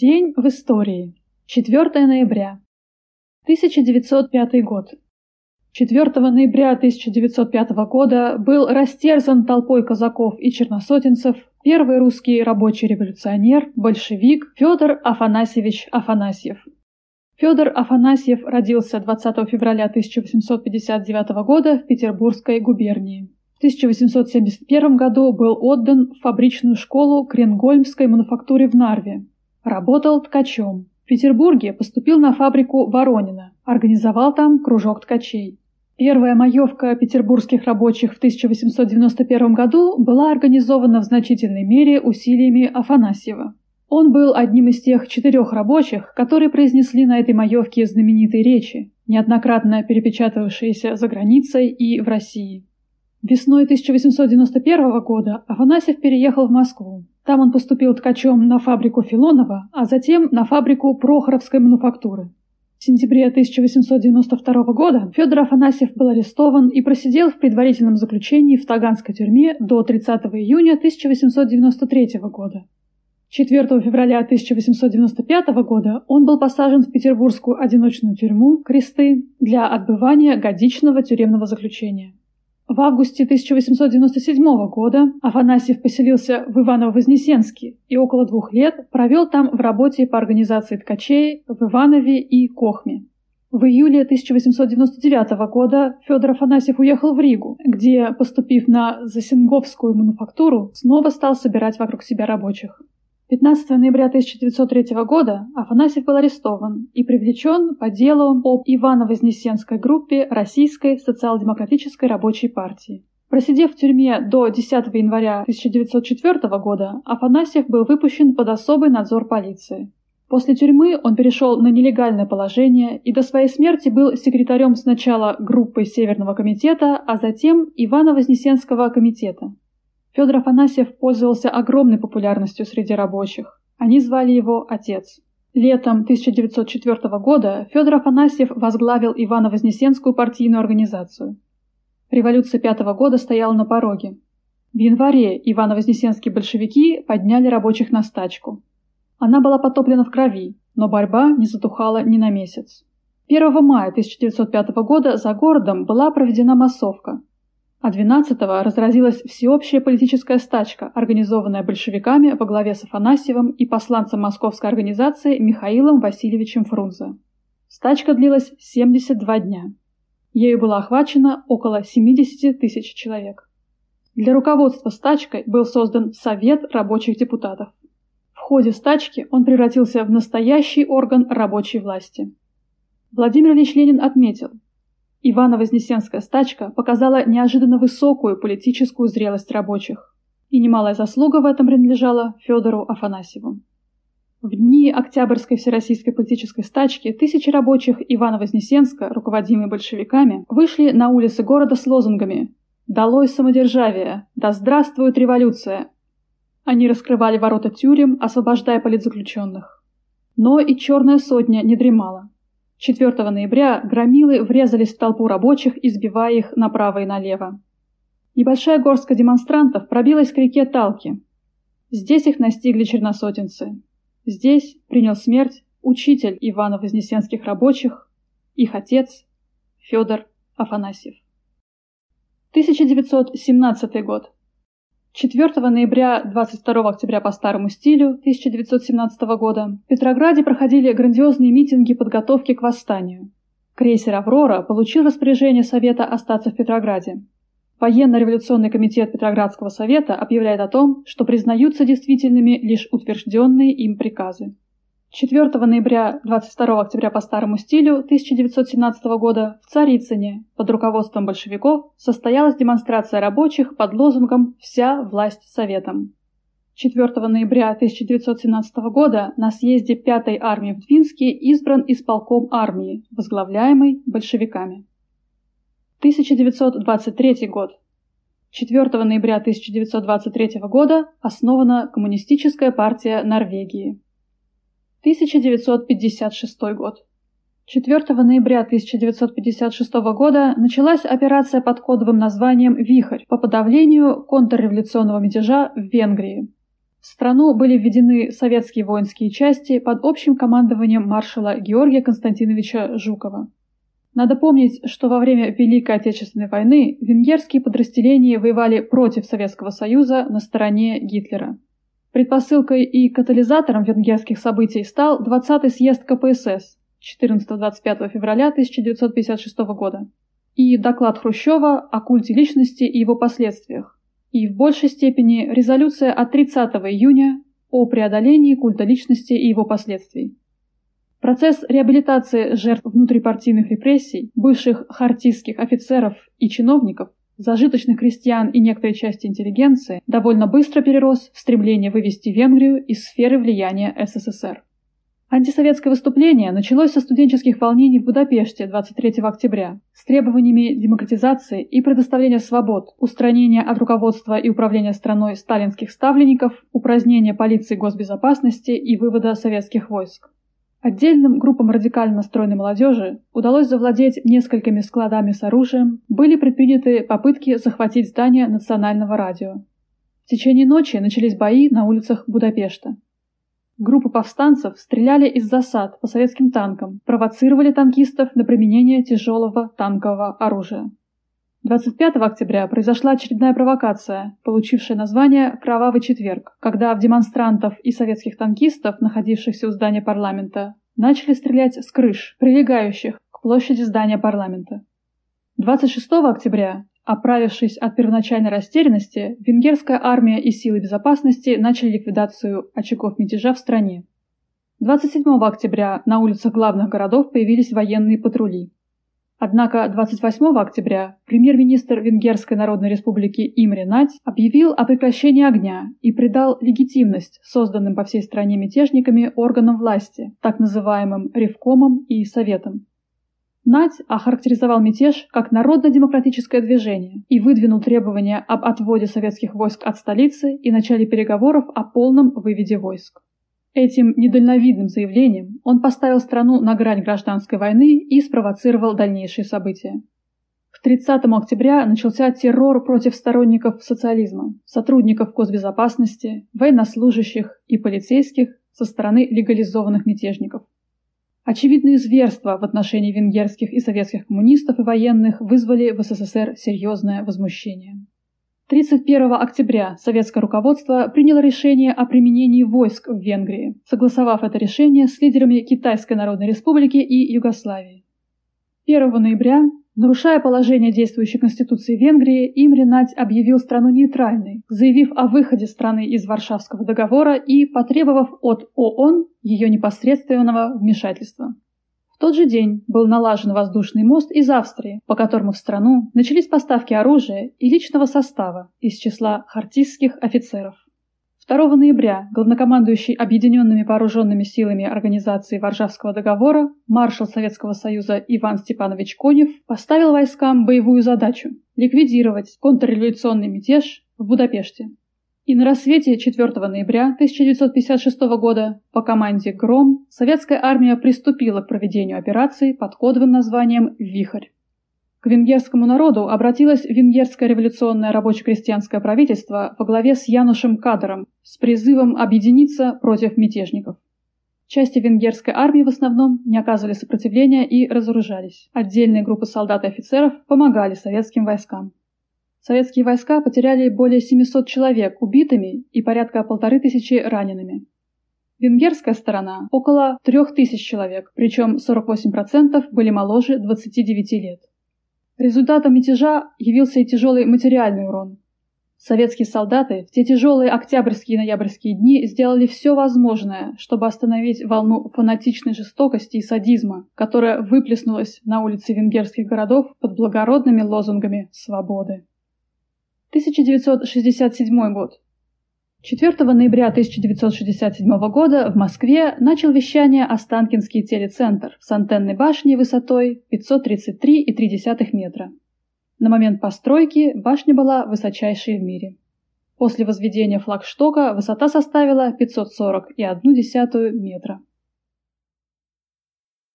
День в истории. 4 ноября. 1905 год. 4 ноября 1905 года был растерзан толпой казаков и черносотенцев первый русский рабочий революционер, большевик Федор Афанасьевич Афанасьев. Федор Афанасьев родился 20 февраля 1859 года в Петербургской губернии. В 1871 году был отдан в фабричную школу Кренгольмской мануфактуре в Нарве, Работал ткачом. В Петербурге поступил на фабрику Воронина, организовал там кружок ткачей. Первая маевка петербургских рабочих в 1891 году была организована в значительной мере усилиями Афанасьева. Он был одним из тех четырех рабочих, которые произнесли на этой маевке знаменитые речи, неоднократно перепечатывавшиеся за границей и в России. Весной 1891 года Афанасьев переехал в Москву. Там он поступил ткачом на фабрику Филонова, а затем на фабрику Прохоровской мануфактуры. В сентябре 1892 года Федор Афанасьев был арестован и просидел в предварительном заключении в Таганской тюрьме до 30 июня 1893 года. 4 февраля 1895 года он был посажен в петербургскую одиночную тюрьму «Кресты» для отбывания годичного тюремного заключения. В августе 1897 года Афанасьев поселился в Иваново-Вознесенске и около двух лет провел там в работе по организации ткачей в Иванове и Кохме. В июле 1899 года Федор Афанасьев уехал в Ригу, где, поступив на Засинговскую мануфактуру, снова стал собирать вокруг себя рабочих. 15 ноября 1903 года Афанасьев был арестован и привлечен по делу об Ивано-Вознесенской группе Российской социал-демократической рабочей партии. Просидев в тюрьме до 10 января 1904 года, Афанасьев был выпущен под особый надзор полиции. После тюрьмы он перешел на нелегальное положение и до своей смерти был секретарем сначала группы Северного комитета, а затем Ивано-Вознесенского комитета. Федор Афанасьев пользовался огромной популярностью среди рабочих. Они звали его «Отец». Летом 1904 года Федор Афанасьев возглавил Ивано-Вознесенскую партийную организацию. Революция пятого года стояла на пороге. В январе Ивано-Вознесенские большевики подняли рабочих на стачку. Она была потоплена в крови, но борьба не затухала ни на месяц. 1 мая 1905 года за городом была проведена массовка, а 12-го разразилась всеобщая политическая стачка, организованная большевиками во главе с Афанасьевым и посланцем московской организации Михаилом Васильевичем Фрунзе. Стачка длилась 72 дня. Ею было охвачено около 70 тысяч человек. Для руководства стачкой был создан Совет рабочих депутатов. В ходе стачки он превратился в настоящий орган рабочей власти. Владимир Ильич Ленин отметил – Ивано-Вознесенская стачка показала неожиданно высокую политическую зрелость рабочих, и немалая заслуга в этом принадлежала Федору Афанасьеву. В дни Октябрьской всероссийской политической стачки тысячи рабочих Ивано-Вознесенска, руководимые большевиками, вышли на улицы города с лозунгами «Долой самодержавие! Да здравствует революция!». Они раскрывали ворота тюрем, освобождая политзаключенных. Но и черная сотня не дремала. 4 ноября громилы врезались в толпу рабочих, избивая их направо и налево. Небольшая горстка демонстрантов пробилась к реке Талки. Здесь их настигли черносотенцы. Здесь принял смерть учитель Ивано-Вознесенских рабочих, их отец Федор Афанасьев. 1917 год. 4 ноября 22 октября по старому стилю 1917 года в Петрограде проходили грандиозные митинги подготовки к восстанию. Крейсер «Аврора» получил распоряжение Совета остаться в Петрограде. Военно-революционный комитет Петроградского совета объявляет о том, что признаются действительными лишь утвержденные им приказы. 4 ноября 22 октября по старому стилю 1917 года в Царицыне под руководством большевиков состоялась демонстрация рабочих под лозунгом «Вся власть Советом». 4 ноября 1917 года на съезде 5-й армии в Двинске избран исполком армии, возглавляемый большевиками. 1923 год. 4 ноября 1923 года основана Коммунистическая партия Норвегии. 1956 год. 4 ноября 1956 года началась операция под кодовым названием «Вихрь» по подавлению контрреволюционного мятежа в Венгрии. в страну были введены советские воинские части под общим командованием маршала Георгия Константиновича Жукова. Надо помнить, что во время Великой Отечественной войны венгерские подразделения воевали против Советского Союза на стороне Гитлера. Предпосылкой и катализатором венгерских событий стал 20-й съезд КПСС 14-25 февраля 1956 года и доклад Хрущева о культе личности и его последствиях, и в большей степени резолюция от 30 июня о преодолении культа личности и его последствий. Процесс реабилитации жертв внутрипартийных репрессий, бывших хартистских офицеров и чиновников, зажиточных крестьян и некоторой части интеллигенции довольно быстро перерос в стремление вывести Венгрию из сферы влияния СССР. Антисоветское выступление началось со студенческих волнений в Будапеште 23 октября с требованиями демократизации и предоставления свобод, устранения от руководства и управления страной сталинских ставленников, упразднения полиции госбезопасности и вывода советских войск. Отдельным группам радикально настроенной молодежи удалось завладеть несколькими складами с оружием, были предприняты попытки захватить здание национального радио. В течение ночи начались бои на улицах Будапешта. Группы повстанцев стреляли из засад по советским танкам, провоцировали танкистов на применение тяжелого танкового оружия. 25 октября произошла очередная провокация, получившая название «Кровавый четверг», когда в демонстрантов и советских танкистов, находившихся у здания парламента, начали стрелять с крыш, прилегающих к площади здания парламента. 26 октября, оправившись от первоначальной растерянности, венгерская армия и силы безопасности начали ликвидацию очагов мятежа в стране. 27 октября на улицах главных городов появились военные патрули. Однако 28 октября премьер-министр Венгерской Народной Республики Имре Нать объявил о прекращении огня и придал легитимность созданным по всей стране мятежниками органам власти, так называемым Ревкомом и Советом. Нать охарактеризовал мятеж как народно-демократическое движение и выдвинул требования об отводе советских войск от столицы и начале переговоров о полном выведе войск. Этим недальновидным заявлением он поставил страну на грань гражданской войны и спровоцировал дальнейшие события. К 30 октября начался террор против сторонников социализма, сотрудников госбезопасности, военнослужащих и полицейских со стороны легализованных мятежников. Очевидные зверства в отношении венгерских и советских коммунистов и военных вызвали в СССР серьезное возмущение. 31 октября советское руководство приняло решение о применении войск в Венгрии, согласовав это решение с лидерами Китайской Народной Республики и Югославии. 1 ноября, нарушая положение действующей Конституции Венгрии, Имре Надь объявил страну нейтральной, заявив о выходе страны из Варшавского договора и потребовав от ООН ее непосредственного вмешательства. В тот же день был налажен воздушный мост из Австрии, по которому в страну начались поставки оружия и личного состава из числа хартистских офицеров. 2 ноября главнокомандующий Объединенными вооруженными силами Организации Варшавского договора маршал Советского Союза Иван Степанович Конев поставил войскам боевую задачу – ликвидировать контрреволюционный мятеж в Будапеште. И на рассвете 4 ноября 1956 года по команде «Гром» советская армия приступила к проведению операции под кодовым названием «Вихрь». К венгерскому народу обратилось венгерское революционное рабоче-крестьянское правительство во главе с Янушем Кадером с призывом объединиться против мятежников. Части венгерской армии в основном не оказывали сопротивления и разоружались. Отдельные группы солдат и офицеров помогали советским войскам. Советские войска потеряли более 700 человек убитыми и порядка полторы тысячи ранеными. Венгерская сторона – около 3000 человек, причем 48% были моложе 29 лет. Результатом мятежа явился и тяжелый материальный урон. Советские солдаты в те тяжелые октябрьские и ноябрьские дни сделали все возможное, чтобы остановить волну фанатичной жестокости и садизма, которая выплеснулась на улицы венгерских городов под благородными лозунгами свободы. 1967 год. 4 ноября 1967 года в Москве начал вещание Останкинский телецентр с антенной башней высотой 533,3 метра. На момент постройки башня была высочайшей в мире. После возведения флагштока высота составила 540,1 метра.